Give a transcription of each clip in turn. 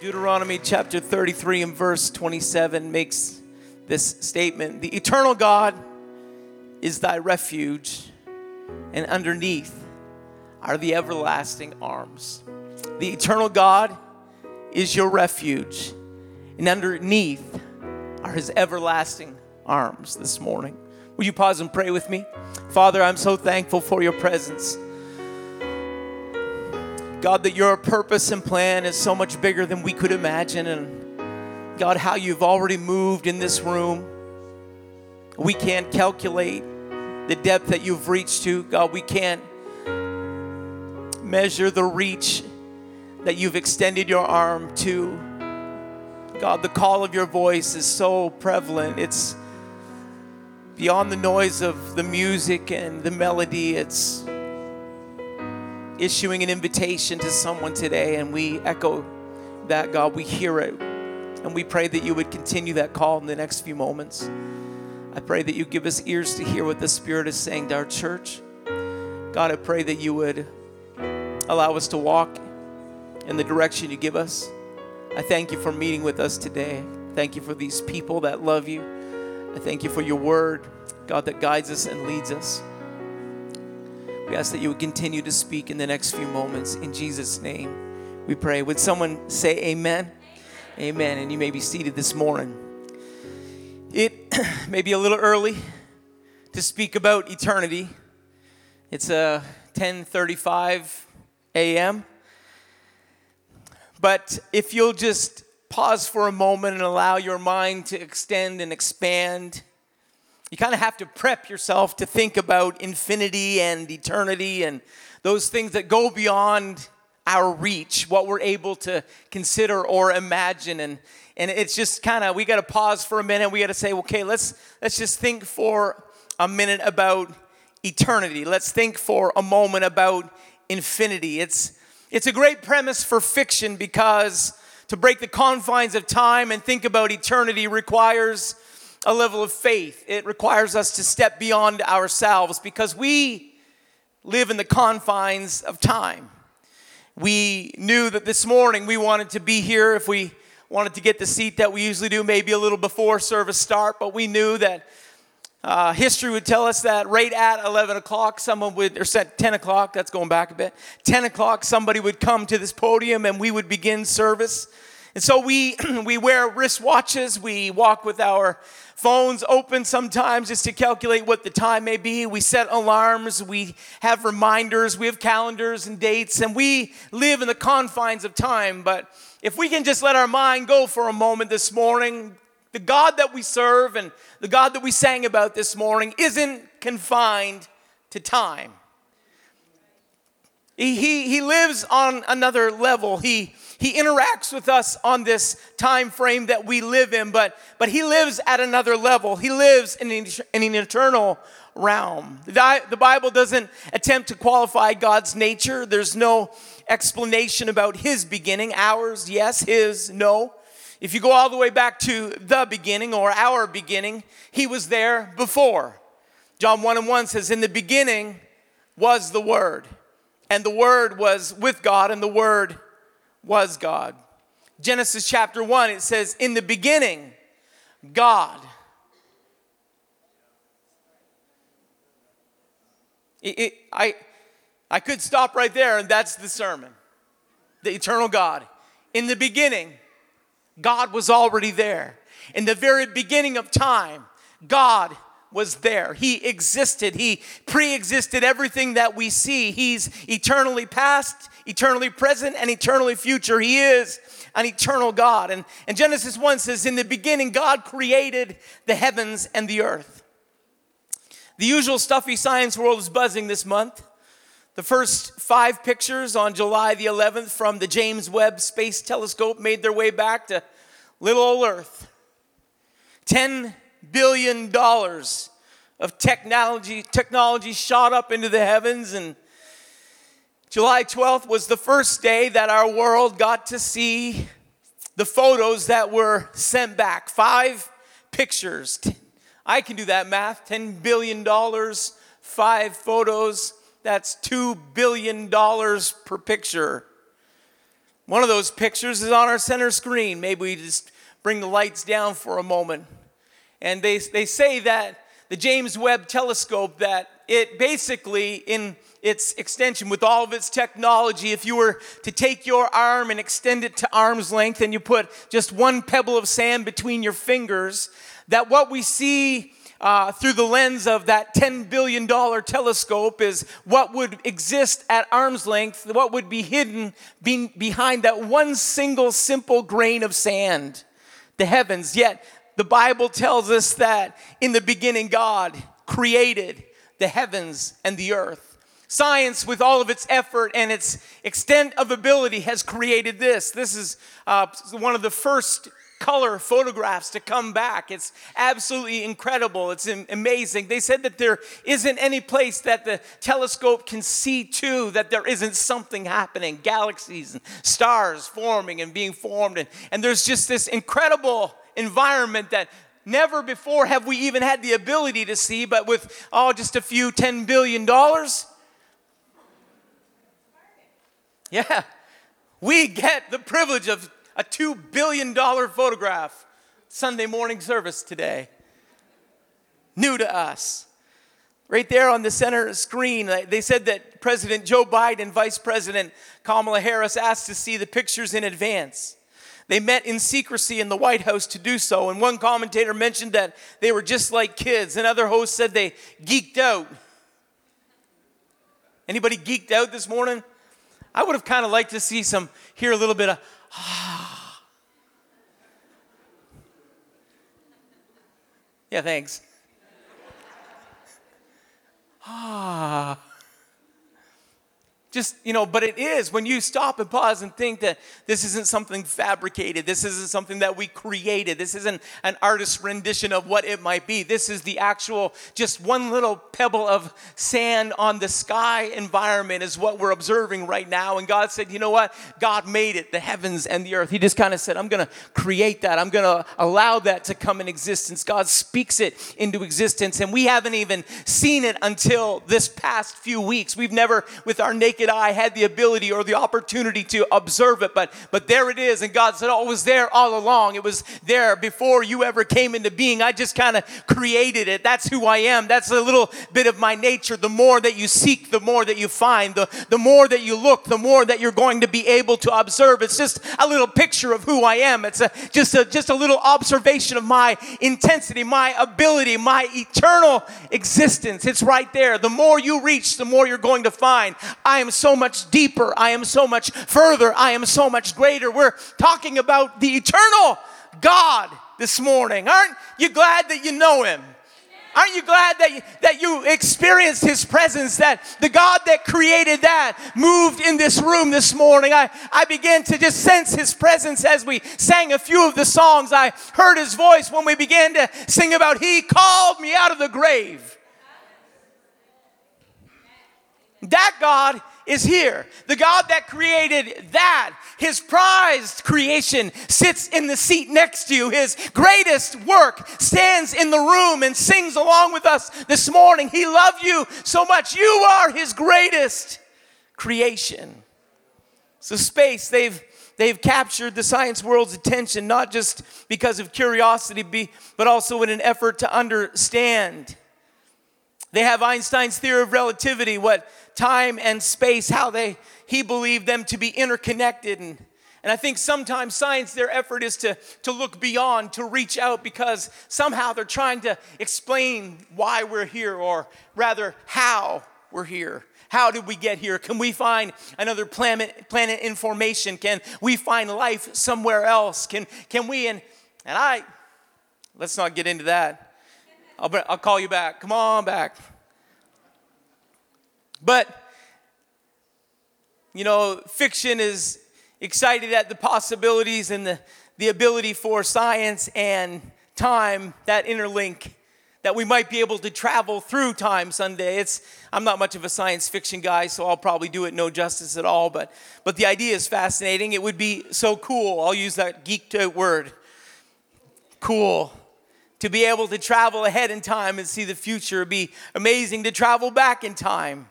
Deuteronomy chapter 33 and verse 27 makes this statement The eternal God is thy refuge, and underneath are the everlasting arms. The eternal God is your refuge, and underneath are his everlasting arms this morning. Will you pause and pray with me? Father, I'm so thankful for your presence. God, that your purpose and plan is so much bigger than we could imagine. And God, how you've already moved in this room. We can't calculate the depth that you've reached to. God, we can't measure the reach that you've extended your arm to. God, the call of your voice is so prevalent. It's beyond the noise of the music and the melody. It's issuing an invitation to someone today, and we echo that, God. We hear it, and we pray that you would continue that call in the next few moments. I pray that you give us ears to hear what the Spirit is saying to our church. God, I pray that you would allow us to walk in the direction you give us. I thank you for meeting with us today. Thank you for these people that love you. I thank you for your word, God, that guides us and leads us. We ask that you would continue to speak in the next few moments. In Jesus' name, we pray. Would someone say amen? Amen. And you may be seated this morning. It may be a little early to speak about eternity. It's uh, 10:35 a.m. But if you'll just pause for a moment and allow your mind to extend and expand you kind of have to prep yourself to think about infinity and eternity and those things that go beyond our reach, what we're able to consider or imagine. And, and it's just kind of, we got to pause for a minute. We got to say, okay, let's, let's just think for a minute about eternity. Let's think for a moment about infinity. It's, it's a great premise for fiction because to break the confines of time and think about eternity requires a level of faith. It requires us to step beyond ourselves because we live in the confines of time. We knew that this morning we wanted to be here if we wanted to get the seat that we usually do, maybe a little before service start, but we knew that uh, history would tell us that right at 11 o'clock, someone would, or 10 o'clock, that's going back a bit, 10 o'clock, somebody would come to this podium and we would begin service. And so we, we wear wristwatches, we walk with our phones open sometimes just to calculate what the time may be. We set alarms, we have reminders, we have calendars and dates, and we live in the confines of time. But if we can just let our mind go for a moment this morning, the God that we serve and the God that we sang about this morning isn't confined to time. He, he, he lives on another level. He, he interacts with us on this time frame that we live in, but, but he lives at another level. He lives in an, in an eternal realm. The, the Bible doesn't attempt to qualify God's nature. There's no explanation about his beginning. Ours, yes. His, no. If you go all the way back to the beginning or our beginning, he was there before. John 1 and 1 says, In the beginning was the Word, and the Word was with God, and the Word was God. Genesis chapter 1, it says, In the beginning, God. It, it, I, I could stop right there, and that's the sermon. The eternal God. In the beginning, God was already there. In the very beginning of time, God was there. He existed. He pre existed everything that we see. He's eternally past, eternally present, and eternally future. He is an eternal God. And, and Genesis 1 says, In the beginning, God created the heavens and the earth. The usual stuffy science world is buzzing this month. The first five pictures on July the 11th from the James Webb Space Telescope made their way back to little old Earth. 10 billion dollars of technology technology shot up into the heavens and July 12th was the first day that our world got to see the photos that were sent back. Five pictures. I can do that math. $10 billion, five photos. That's $2 billion per picture. One of those pictures is on our center screen. Maybe we just bring the lights down for a moment. And they, they say that the James Webb telescope, that it basically, in its extension, with all of its technology, if you were to take your arm and extend it to arm's length and you put just one pebble of sand between your fingers, that what we see uh, through the lens of that $10 billion telescope is what would exist at arm's length, what would be hidden be- behind that one single simple grain of sand, the heavens. Yet the Bible tells us that in the beginning, God created the heavens and the earth. Science, with all of its effort and its extent of ability, has created this. This is uh, one of the first color photographs to come back. It's absolutely incredible. It's amazing. They said that there isn't any place that the telescope can see to that there isn't something happening galaxies and stars forming and being formed. And, and there's just this incredible environment that never before have we even had the ability to see, but with, oh, just a few $10 billion. Yeah, we get the privilege of a $2 billion photograph. Sunday morning service today. New to us. Right there on the center screen, they said that President Joe Biden, Vice President Kamala Harris asked to see the pictures in advance. They met in secrecy in the White House to do so, and one commentator mentioned that they were just like kids. Another host said they geeked out. Anybody geeked out this morning? I would have kind of liked to see some, hear a little bit of, ah. yeah, thanks. ah just you know but it is when you stop and pause and think that this isn't something fabricated this isn't something that we created this isn't an artist's rendition of what it might be. This is the actual just one little pebble of sand on the sky environment is what we're observing right now. And god said you know what? God made it the heavens and the earth. He just kind of said i'm going to create that. I'm going to allow that to come in existence. God speaks it into existence and we haven't even seen it until this past few weeks. We've never with our naked naked eye had the ability or the opportunity to observe it, but, but there it is. And God said, Oh, it was there all along. It was there before you ever came into being. I just kind of created it. That's who I am. That's a little bit of my nature. The more that you seek, the more that you find. The, the more that you look, the more that you're going to be able to observe. It's just a little picture of who I am. It's a, just, a, just a little observation of my intensity, my ability, my eternal existence. It's right there. The more you reach, the more you're going to find. I am so much deeper. I am so much further. I am so much greater. We're talking about the eternal God this morning. Aren't you glad that you know Him? Aren't you glad that you, that you experienced His presence, that the God that created that moved in this room this morning? I, I began to just sense His presence as we sang a few of the songs. I heard His voice when we began to sing about He called me out of the grave. That God is here. The God that created that, his prized creation, sits in the seat next to you. His greatest work stands in the room and sings along with us this morning. He loved you so much. You are his greatest creation. So, space, they've they've captured the science world's attention not just because of curiosity, but also in an effort to understand. They have Einstein's theory of relativity, what time and space, how they he believed them to be interconnected. And, and I think sometimes science, their effort is to, to look beyond, to reach out, because somehow they're trying to explain why we're here, or rather, how we're here. How did we get here? Can we find another planet, planet in formation? Can we find life somewhere else? Can, can we? And, and I, let's not get into that. I'll, I'll call you back. Come on back. But, you know, fiction is excited at the possibilities and the, the ability for science and time, that interlink, that we might be able to travel through time someday. It's, I'm not much of a science fiction guy, so I'll probably do it no justice at all, but, but the idea is fascinating. It would be so cool. I'll use that geeked out word. Cool to be able to travel ahead in time and see the future. It'd be amazing to travel back in time.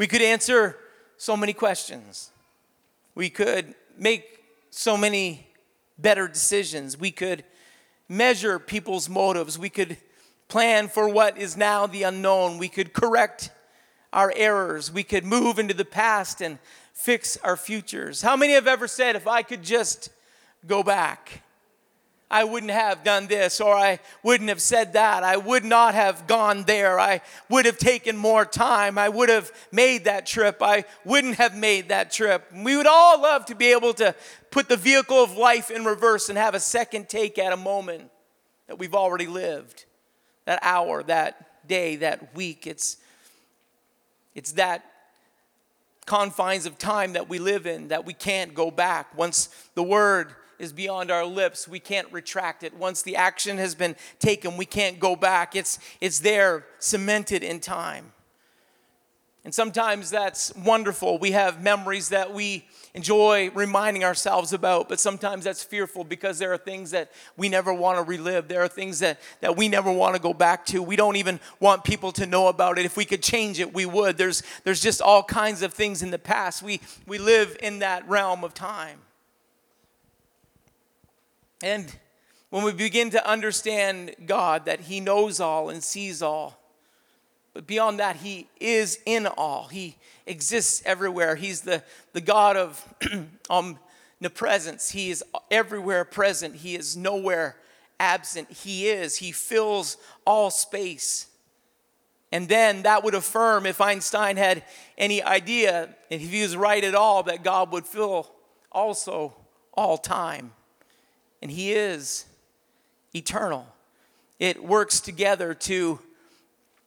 We could answer so many questions. We could make so many better decisions. We could measure people's motives. We could plan for what is now the unknown. We could correct our errors. We could move into the past and fix our futures. How many have ever said, if I could just go back? I wouldn't have done this, or I wouldn't have said that. I would not have gone there. I would have taken more time. I would have made that trip. I wouldn't have made that trip. We would all love to be able to put the vehicle of life in reverse and have a second take at a moment that we've already lived. That hour, that day, that week. It's, it's that confines of time that we live in that we can't go back. Once the word is beyond our lips. We can't retract it. Once the action has been taken, we can't go back. It's, it's there, cemented in time. And sometimes that's wonderful. We have memories that we enjoy reminding ourselves about, but sometimes that's fearful because there are things that we never want to relive. There are things that, that we never want to go back to. We don't even want people to know about it. If we could change it, we would. There's, there's just all kinds of things in the past. We, we live in that realm of time. And when we begin to understand God, that He knows all and sees all, but beyond that, He is in all, He exists everywhere. He's the, the God of omnipresence, He is everywhere present, He is nowhere absent. He is, He fills all space. And then that would affirm, if Einstein had any idea, and if he was right at all, that God would fill also all time and He is eternal. It works together to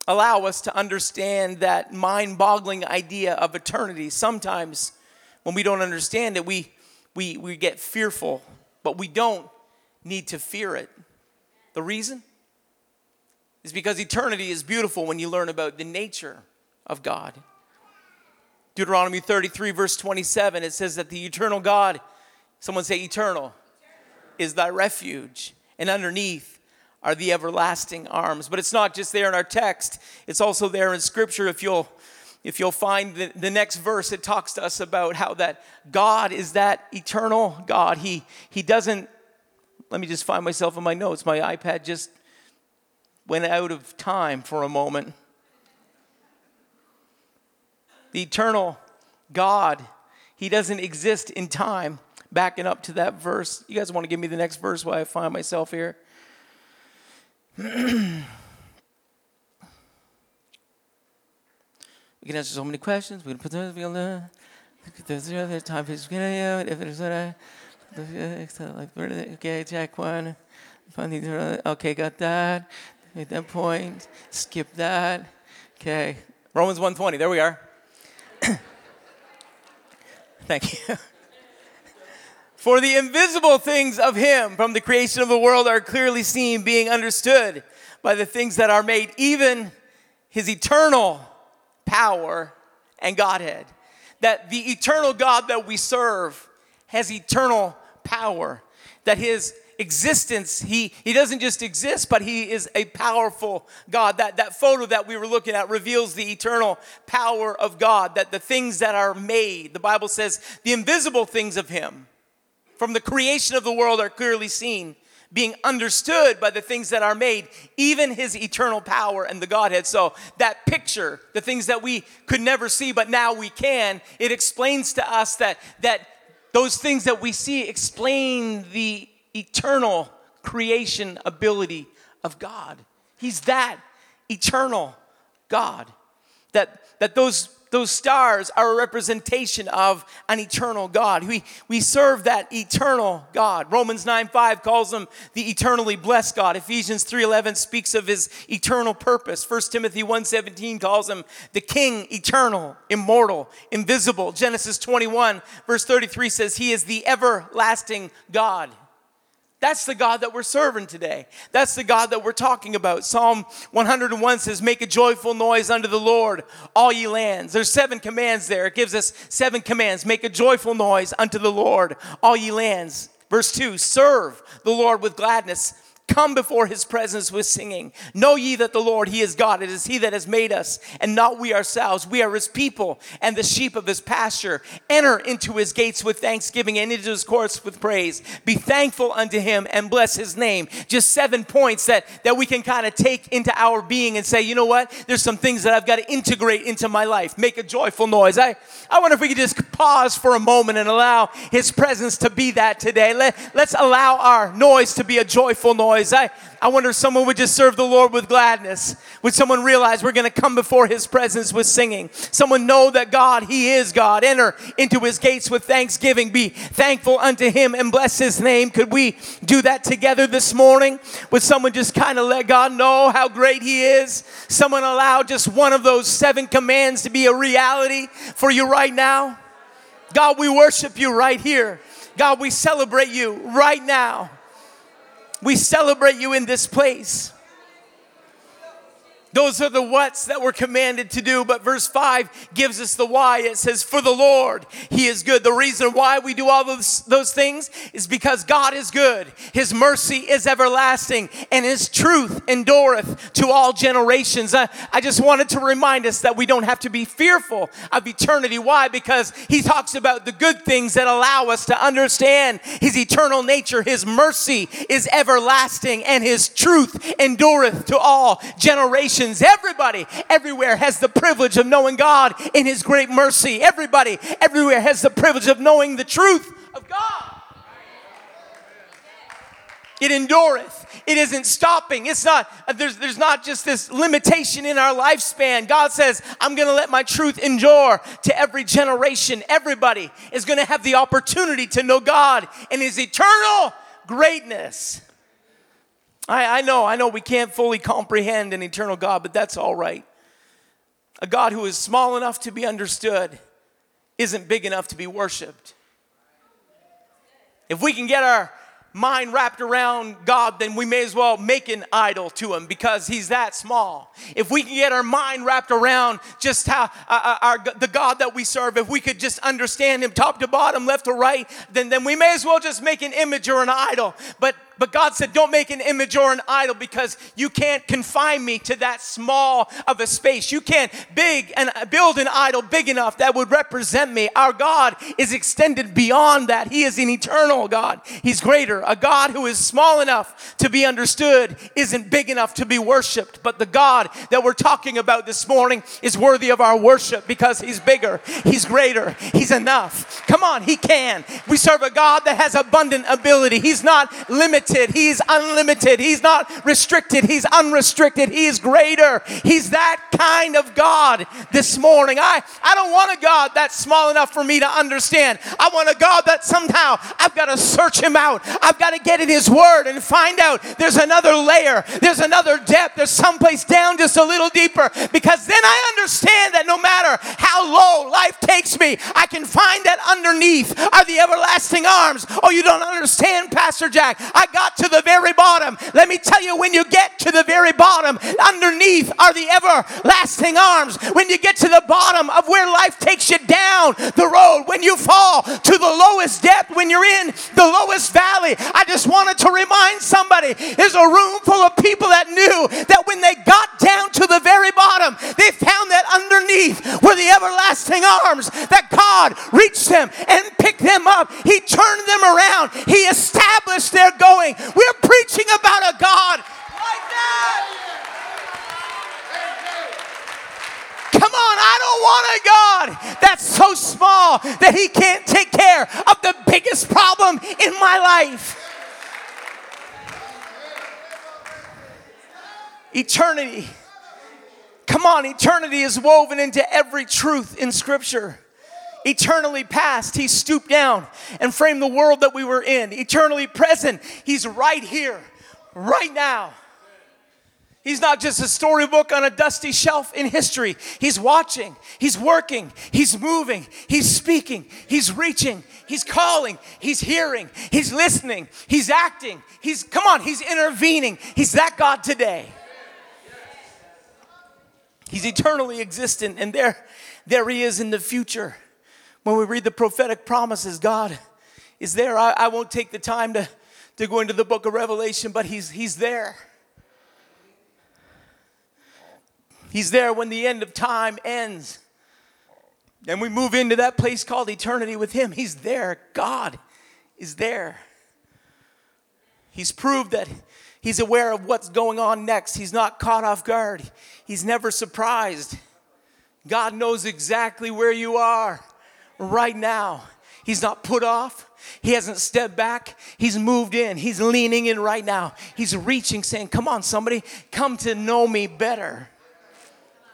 allow us to understand that mind boggling idea of eternity. Sometimes when we don't understand it, we, we, we get fearful, but we don't need to fear it. The reason is because eternity is beautiful when you learn about the nature of God. Deuteronomy 33, verse 27, it says that the eternal God, someone say eternal, is thy refuge, and underneath are the everlasting arms. But it's not just there in our text, it's also there in Scripture. If you'll if you'll find the, the next verse, it talks to us about how that God is that eternal God. He, he doesn't, let me just find myself in my notes. My iPad just went out of time for a moment. The eternal God, He doesn't exist in time backing up to that verse. You guys want to give me the next verse while I find myself here? we can answer so many questions. We can put those together. There's other time if there's that, okay, check one. Okay, got that. At that point, skip that. Okay, Romans 120. There we are. Thank you. For the invisible things of him from the creation of the world are clearly seen, being understood by the things that are made, even his eternal power and Godhead. That the eternal God that we serve has eternal power. That his existence, he, he doesn't just exist, but he is a powerful God. That, that photo that we were looking at reveals the eternal power of God. That the things that are made, the Bible says, the invisible things of him from the creation of the world are clearly seen, being understood by the things that are made, even his eternal power and the Godhead. So, that picture, the things that we could never see, but now we can, it explains to us that, that those things that we see explain the eternal creation ability of God. He's that eternal God. That, that those those stars are a representation of an eternal God. We, we serve that eternal God. Romans 9 5 calls him the eternally blessed God. Ephesians 3 11 speaks of his eternal purpose. 1 Timothy 1 17 calls him the King, eternal, immortal, invisible. Genesis 21 verse 33 says he is the everlasting God. That's the God that we're serving today. That's the God that we're talking about. Psalm 101 says, Make a joyful noise unto the Lord, all ye lands. There's seven commands there. It gives us seven commands. Make a joyful noise unto the Lord, all ye lands. Verse 2 Serve the Lord with gladness. Come before his presence with singing. Know ye that the Lord, he is God. It is he that has made us, and not we ourselves. We are his people and the sheep of his pasture. Enter into his gates with thanksgiving and into his courts with praise. Be thankful unto him and bless his name. Just seven points that, that we can kind of take into our being and say, you know what? There's some things that I've got to integrate into my life. Make a joyful noise. I, I wonder if we could just pause for a moment and allow his presence to be that today. Let, let's allow our noise to be a joyful noise noise. I, I wonder if someone would just serve the Lord with gladness. Would someone realize we're going to come before his presence with singing? Someone know that God, he is God. Enter into his gates with thanksgiving. Be thankful unto him and bless his name. Could we do that together this morning? Would someone just kind of let God know how great he is? Someone allow just one of those seven commands to be a reality for you right now? God, we worship you right here. God, we celebrate you right now. We celebrate you in this place. Those are the what's that we're commanded to do. But verse 5 gives us the why. It says, For the Lord, He is good. The reason why we do all those, those things is because God is good. His mercy is everlasting, and His truth endureth to all generations. I, I just wanted to remind us that we don't have to be fearful of eternity. Why? Because He talks about the good things that allow us to understand His eternal nature. His mercy is everlasting, and His truth endureth to all generations everybody, everywhere has the privilege of knowing God in His great mercy. Everybody, everywhere has the privilege of knowing the truth of God. It endureth. It isn't stopping. It's not, there's, there's not just this limitation in our lifespan. God says, I'm going to let my truth endure to every generation. Everybody is going to have the opportunity to know God in His eternal greatness. I, I know, I know we can't fully comprehend an eternal God, but that's all right. A God who is small enough to be understood isn't big enough to be worshiped. If we can get our mind wrapped around God, then we may as well make an idol to Him because He's that small. If we can get our mind wrapped around just how uh, uh our, the God that we serve, if we could just understand Him top to bottom, left to right, then, then we may as well just make an image or an idol. But but God said, Don't make an image or an idol because you can't confine me to that small of a space. You can't big and uh, build an idol big enough that would represent me. Our God is extended beyond that. He is an eternal God. He's greater. A God who is small enough to be understood isn't big enough to be worshiped. But the God that we're talking about this morning is worthy of our worship because He's bigger, He's greater, He's enough. Come on, He can. We serve a God that has abundant ability. He's not limited limited. He's unlimited. He's not restricted. He's unrestricted. He is greater. He's that kind of God this morning. I, I don't want a God that's small enough for me to understand. I want a God that somehow I've got to search him out. I've got to get in his word and find out there's another layer, there's another depth, there's someplace down just a little deeper because then I understand that no matter how low life takes me, I can find that underneath are the everlasting arms. Oh, you don't understand, Pastor Jack. I got to the very bottom. Let me tell you, when you get to the very bottom, underneath are the everlasting arms. When you get to the bottom of where life takes you down the road, when you fall to the lowest depth, when you're in the lowest valley, I just wanted to remind somebody there's a room full of people that knew that when they got down to the very bottom, they found that underneath were the everlasting arms that God reached them and picked them up. He turned them around. He established their going We're preaching about a God like that. Come on, I don't want a God that's so small that He can't take care of the biggest problem in my life. Eternity. Come on, eternity is woven into every truth in Scripture eternally past, He stooped down and framed the world that we were in. Eternally present, He's right here, right now. He's not just a storybook on a dusty shelf in history. He's watching, He's working, He's moving, He's speaking, He's reaching, He's calling, He's hearing, He's listening, He's acting. He's, come on, He's intervening. He's that God today. He's eternally existent, and there, there He is in the future. When we read the prophetic promises, God is there. I, I won't take the time to, to go into the book of Revelation, but he's, he's there. He's there when the end of time ends. And we move into that place called eternity with Him. He's there. God is there. He's proved that He's aware of what's going on next. He's not caught off guard. He's never surprised. God knows exactly where you are right now. He's not put off. He hasn't stepped back. He's moved in. He's leaning in right now. He's reaching, saying, Come on, somebody, come to know me better.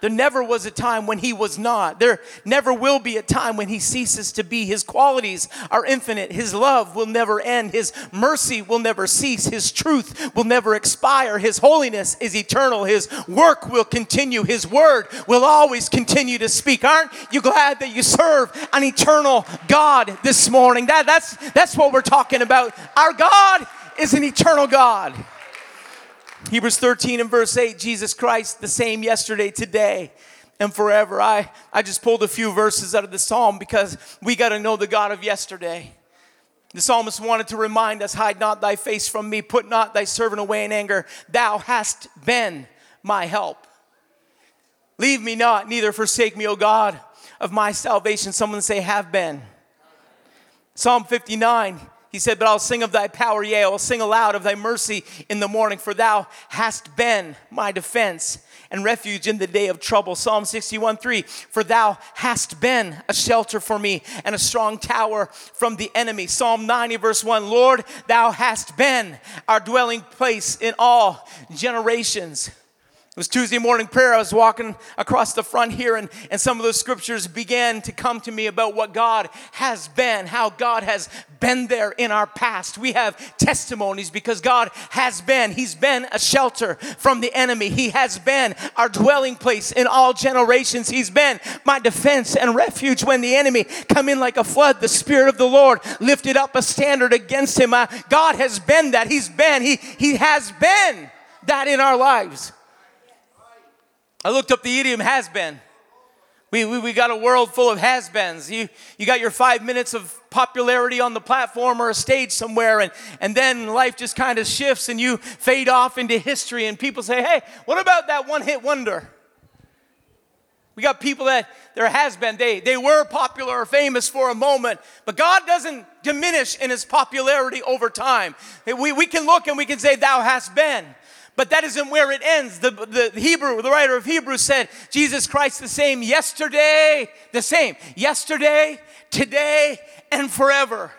There never was a time when he was not. There never will be a time when he ceases to be. His qualities are infinite. His love will never end. His mercy will never cease. His truth will never expire. His holiness is eternal. His work will continue. His word will always continue to speak. Aren't you glad that you serve an eternal God this morning? That, that's, that's what we're talking about. Our God is an eternal God. Hebrews 13 and verse 8 Jesus Christ, the same yesterday, today, and forever. I, I just pulled a few verses out of the psalm because we got to know the God of yesterday. The psalmist wanted to remind us hide not thy face from me, put not thy servant away in anger. Thou hast been my help. Leave me not, neither forsake me, O God of my salvation. Someone say, have been. Psalm 59 he said, But I'll sing of thy power, yea, I'll sing aloud of thy mercy in the morning, for thou hast been my defense and refuge in the day of trouble. Psalm 61 3 For thou hast been a shelter for me and a strong tower from the enemy. Psalm 90, verse 1 Lord, thou hast been our dwelling place in all generations. It was Tuesday morning prayer. I was walking across the front here, and, and some of those scriptures began to come to me about what God has been, how God has been there in our past. We have testimonies because God has been. He's been a shelter from the enemy, He has been our dwelling place in all generations. He's been my defense and refuge when the enemy come in like a flood. The Spirit of the Lord lifted up a standard against him. Uh, God has been that. He's been, He, he has been that in our lives. I looked up the idiom has been. We, we, we got a world full of has beens. You, you got your five minutes of popularity on the platform or a stage somewhere, and, and then life just kind of shifts and you fade off into history, and people say, hey, what about that one hit wonder? We got people that there has been, they, they were popular or famous for a moment, but God doesn't diminish in his popularity over time. We, we can look and we can say, Thou hast been. But that isn't where it ends. The, the Hebrew, the writer of Hebrews said, Jesus Christ the same yesterday, the same, yesterday, today, and forever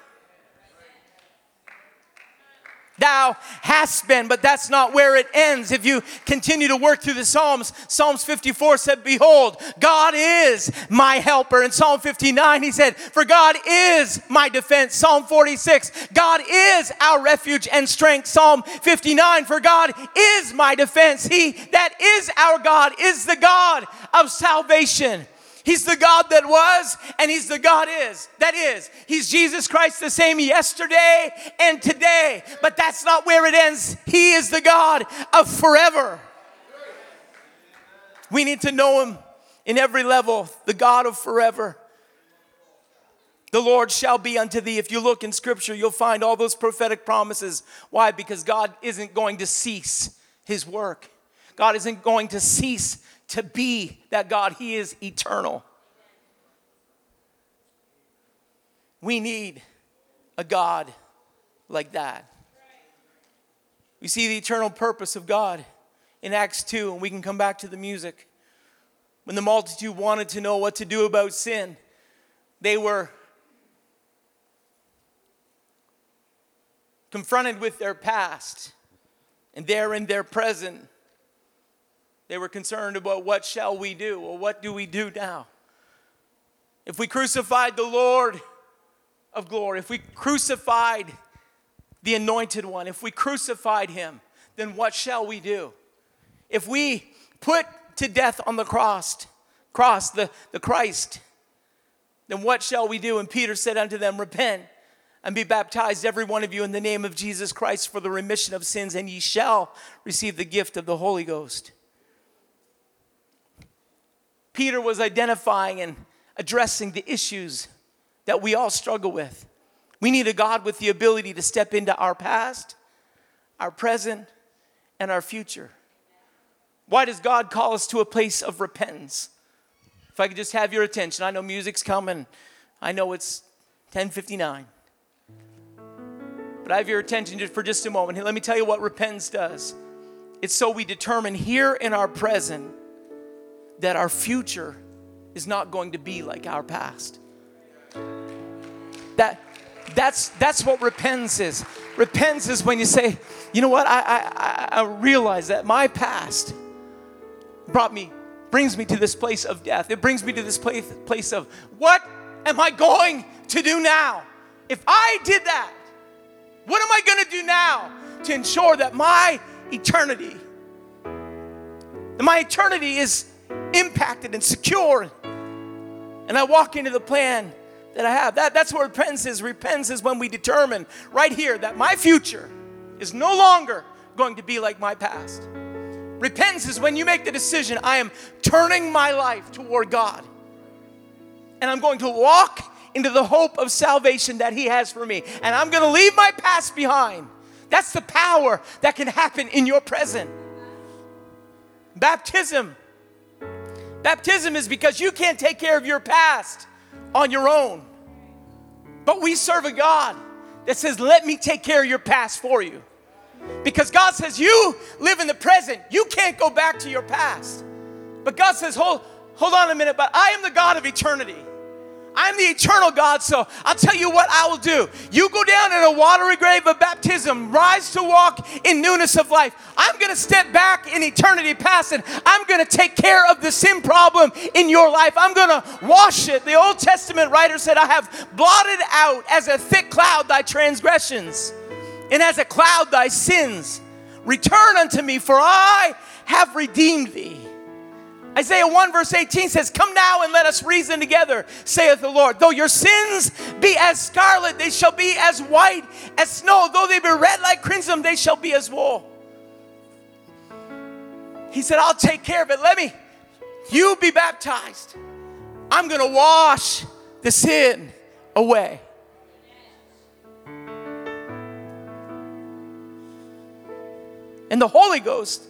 thou hast been. But that's not where it ends. If you continue to work through the Psalms, Psalms 54 said, Behold, God is my helper. In Psalm 59, he said, For God is my defense. Psalm 46, God is our refuge and strength. Psalm 59, For God is my defense. He that is our God is the God of salvation. He's the God that was, and He's the God is. That is. He's Jesus Christ the same yesterday and today. But that's not where it ends. He is the God of forever. We need to know Him in every level, the God of forever. The Lord shall be unto thee. If you look in Scripture, you'll find all those prophetic promises. Why? Because God isn't going to cease His work. God isn't going to cease to be that God. He is eternal. We need a God like that. We see the eternal purpose of God in Acts 2, and we can come back to the music. When the multitude wanted to know what to do about sin, they were confronted with their past, and there in their present, they were concerned about what shall we do? Well, what do we do now? If we crucified the Lord of glory, if we crucified the anointed one, if we crucified him, then what shall we do? If we put to death on the cross, cross the, the Christ, then what shall we do? And Peter said unto them, Repent and be baptized, every one of you, in the name of Jesus Christ for the remission of sins, and ye shall receive the gift of the Holy Ghost. Peter was identifying and addressing the issues that we all struggle with We need a God with the ability to step into our past, our present, and our future. Why does God call us to a place of repentance? If I could just have your attention, I know music's coming. I know it's 1059. But I have your attention just for just a moment. Let me tell you what repentance does. It's so we determine here in our present that our future is not going to be like our past. That that's that's what repentance is. Repentance is when you say, you know what, I I, I realize that my past brought me, brings me to this place of death. It brings me to this place, place of what am I going to do now? If I did that, what am I going to do now to ensure that my eternity, that my eternity is impacted and secure, and I walk into the plan that I have? That, that's what repentance is. Repentance is when we determine right here that my future is no longer going to be like my past. Repentance is when you make the decision I am turning my life toward God. And I'm going to walk into the hope of salvation that He has for me. And I'm going to leave my past behind. That's the power that can happen in your present. Baptism. Baptism is because you can't take care of your past on your own. But we serve a God that says, Let me take care of your past for you. Because God says, You live in the present. You can't go back to your past. But God says, Hold, hold on a minute, but I am the God of eternity. I'm the eternal God, so I'll tell you what I will do. You go down in a watery grave of baptism, rise to walk in newness of life. I'm going to step back in eternity past and I'm going to take care of the sin problem in your life. I'm going to wash it. The Old Testament writer said, I have blotted out as a thick cloud thy transgressions, and as a cloud thy sins. Return unto me, for I have redeemed thee. Isaiah 1 verse 18 says, Come now and let us reason together, saith the Lord. Though your sins be as scarlet, they shall be as white as snow. Though they be red like crimson, they shall be as wool. He said, I'll take care of it. Let me, you be baptized. I'm going to wash the sin away. And the Holy Ghost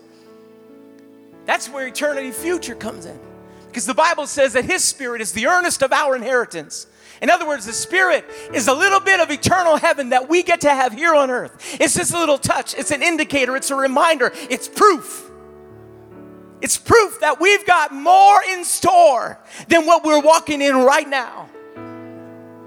that's where eternity future comes in. Because the Bible says that His Spirit is the earnest of our inheritance. In other words, the Spirit is a little bit of eternal heaven that we get to have here on earth. It's just a little touch, it's an indicator, it's a reminder, it's proof. It's proof that we've got more in store than what we're walking in right now.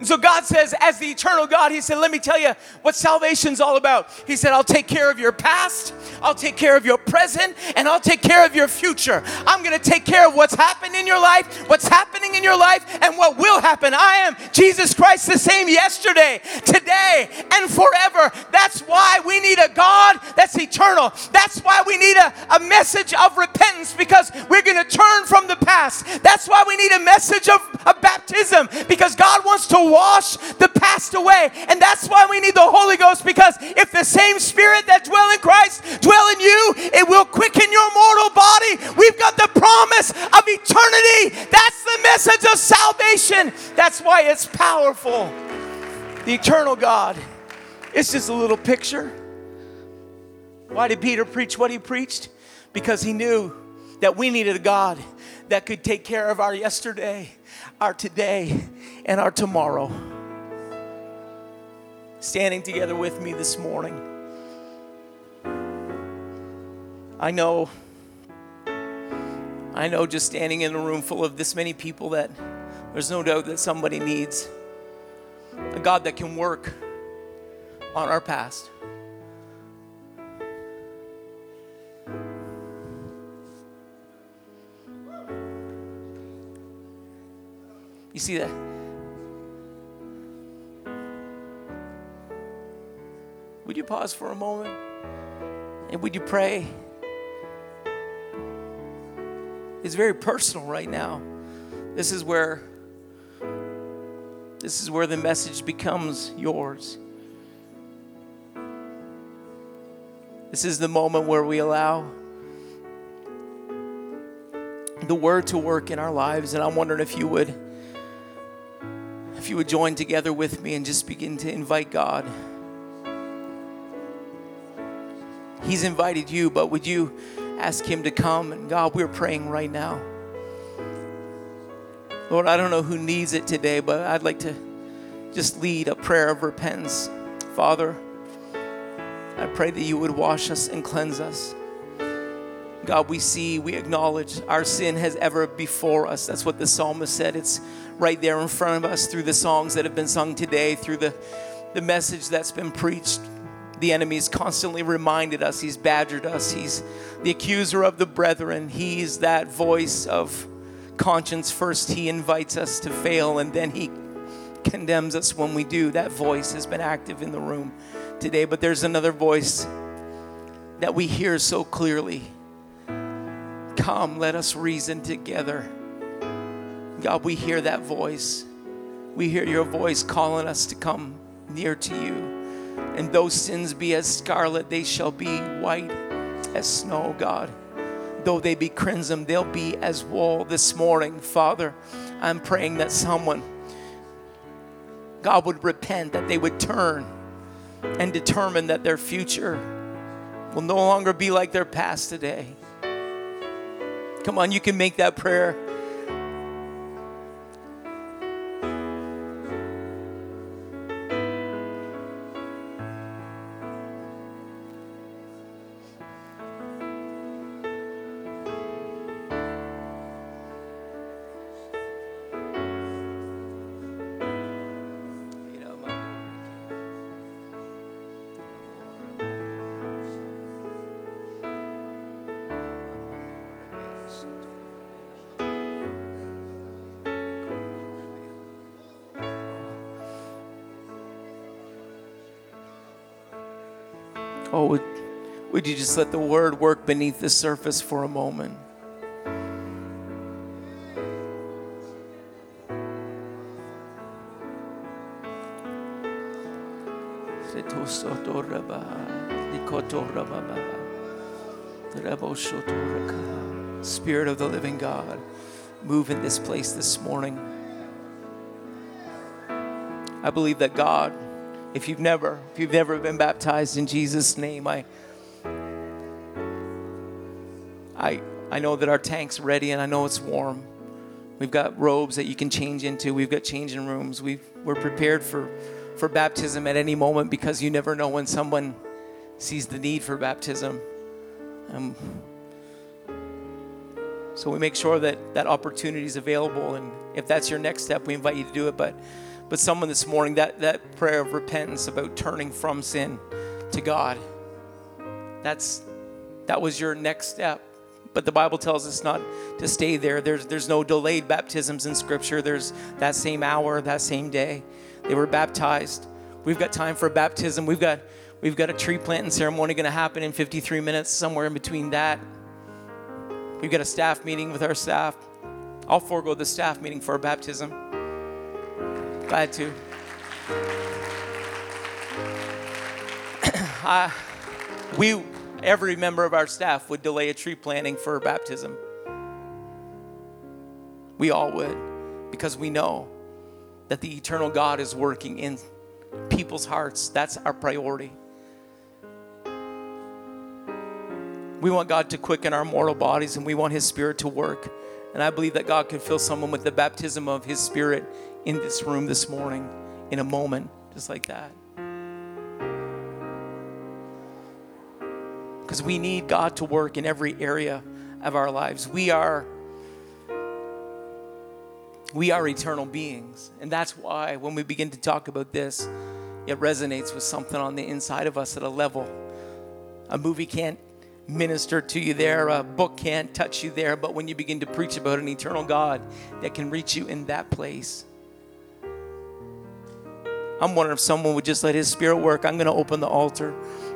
And so God says, as the eternal God, He said, Let me tell you what salvation's all about. He said, I'll take care of your past, I'll take care of your present, and I'll take care of your future. I'm going to take care of what's happened in your life, what's happening in your life, and what will happen. I am Jesus Christ the same yesterday, today, and forever. That's why we need a God that's eternal. That's why we need a, a message of repentance because we're going to turn from the past. That's why we need a message of, baptism because God wants to wash the past away. And that's why we need the Holy Ghost because if the same spirit that dwell in Christ dwell in you, it will quicken your mortal body. We've got the promise of eternity. That's the message of salvation. That's why it's powerful. The eternal God. It's just a little picture. Why did Peter preach what he preached? Because he knew that we needed a God that could take care of our yesterday, our today, and our tomorrow. Standing together with me this morning. I know, I know just standing in a room full of this many people that there's no doubt that somebody needs a God that can work on our past. You see that? Would you pause for a moment? And would you pray? It's very personal right now. This is where this is where the message becomes yours. This is the moment where we allow the word to work in our lives and I'm wondering if you would if you would join together with me and just begin to invite God. He's invited you, but would you ask Him to come? And God, we're praying right now. Lord, I don't know who needs it today, but I'd like to just lead a prayer of repentance. Father, I pray that you would wash us and cleanse us. God, we see, we acknowledge our sin has ever before us. That's what the psalmist said. It's right there in front of us through the songs that have been sung today, through the, the message that's been preached. The enemy enemy's constantly reminded us, he's badgered us, he's the accuser of the brethren, he's that voice of conscience. First, he invites us to fail, and then he condemns us when we do. That voice has been active in the room today, but there's another voice that we hear so clearly Come, let us reason together. God, we hear that voice. We hear your voice calling us to come near to you. And though sins be as scarlet, they shall be white as snow, God. Though they be crimson, they'll be as wool this morning. Father, I'm praying that someone, God, would repent, that they would turn and determine that their future will no longer be like their past today. Come on, you can make that prayer. Oh, would, would you just let the word work beneath the surface for a moment? Spirit of the living God, move in this place this morning. I believe that God if you've never, if you've never been baptized in Jesus' name, I, I, I know that our tank's ready and I know it's warm. We've got robes that you can change into. We've got changing rooms. we we're prepared for, for baptism at any moment because you never know when someone sees the need for baptism. Um, so we make sure that that opportunity is available. And if that's your next step, we invite you to do it. But but someone this morning, that, that prayer of repentance about turning from sin to God, that's that was your next step. But the Bible tells us not to stay there. There's there's no delayed baptisms in Scripture. There's that same hour, that same day. They were baptized. We've got time for baptism. We've got we've got a tree planting ceremony going to happen in 53 minutes, somewhere in between that. We've got a staff meeting with our staff. I'll forego the staff meeting for a baptism. Glad to. uh, we, every member of our staff would delay a tree planting for baptism. We all would, because we know that the eternal God is working in people's hearts. That's our priority. We want God to quicken our mortal bodies and we want His Spirit to work. And I believe that God can fill someone with the baptism of His Spirit in this room this morning in a moment, just like that. Because we need God to work in every area of our lives. We are we are eternal beings. And that's why when we begin to talk about this, it resonates with something on the inside of us at a level. A movie can't minister to you there, a book can't touch you there, but when you begin to preach about an eternal God that can reach you in that place, I'm wondering if someone would just let His Spirit work. I'm going to open the altar.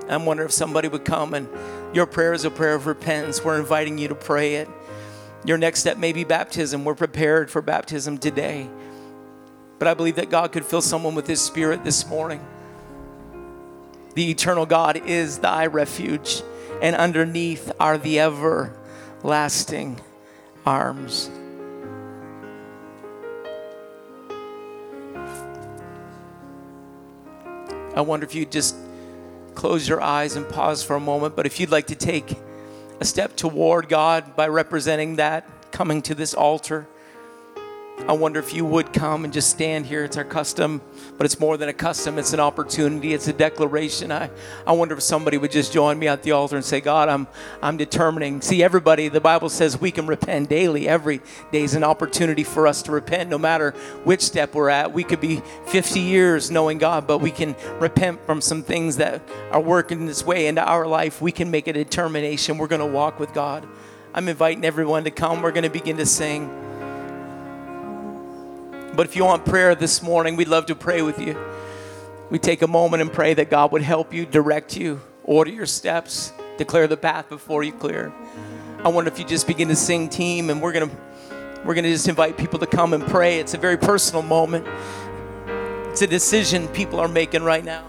I'm wondering if somebody would come and your prayer is a prayer of repentance. We're inviting you to pray it. Your next step may be baptism. We're prepared for baptism today. But I believe that God could fill someone with His Spirit this morning. The eternal God is thy refuge, and underneath are the everlasting arms. I wonder if you'd just close your eyes and pause for a moment, but if you'd like to take a step toward God by representing that, coming to this altar. I wonder if you would come and just stand here. It's our custom, but it's more than a custom, it's an opportunity, it's a declaration. I, I wonder if somebody would just join me at the altar and say, God, I'm, I'm determining. See, everybody, the Bible says we can repent daily. Every day is an opportunity for us to repent, no matter which step we're at. We could be 50 years knowing God, but we can repent from some things that are working this way into our life. We can make a determination. We're going to walk with God. I'm inviting everyone to come. We're going to begin to sing. But if you want prayer this morning, we'd love to pray with you. We take a moment and pray that God would help you, direct you, order your steps, declare the path before you clear. I wonder if you just begin to sing team and we're going to we're going to just invite people to come and pray. It's a very personal moment. It's a decision people are making right now.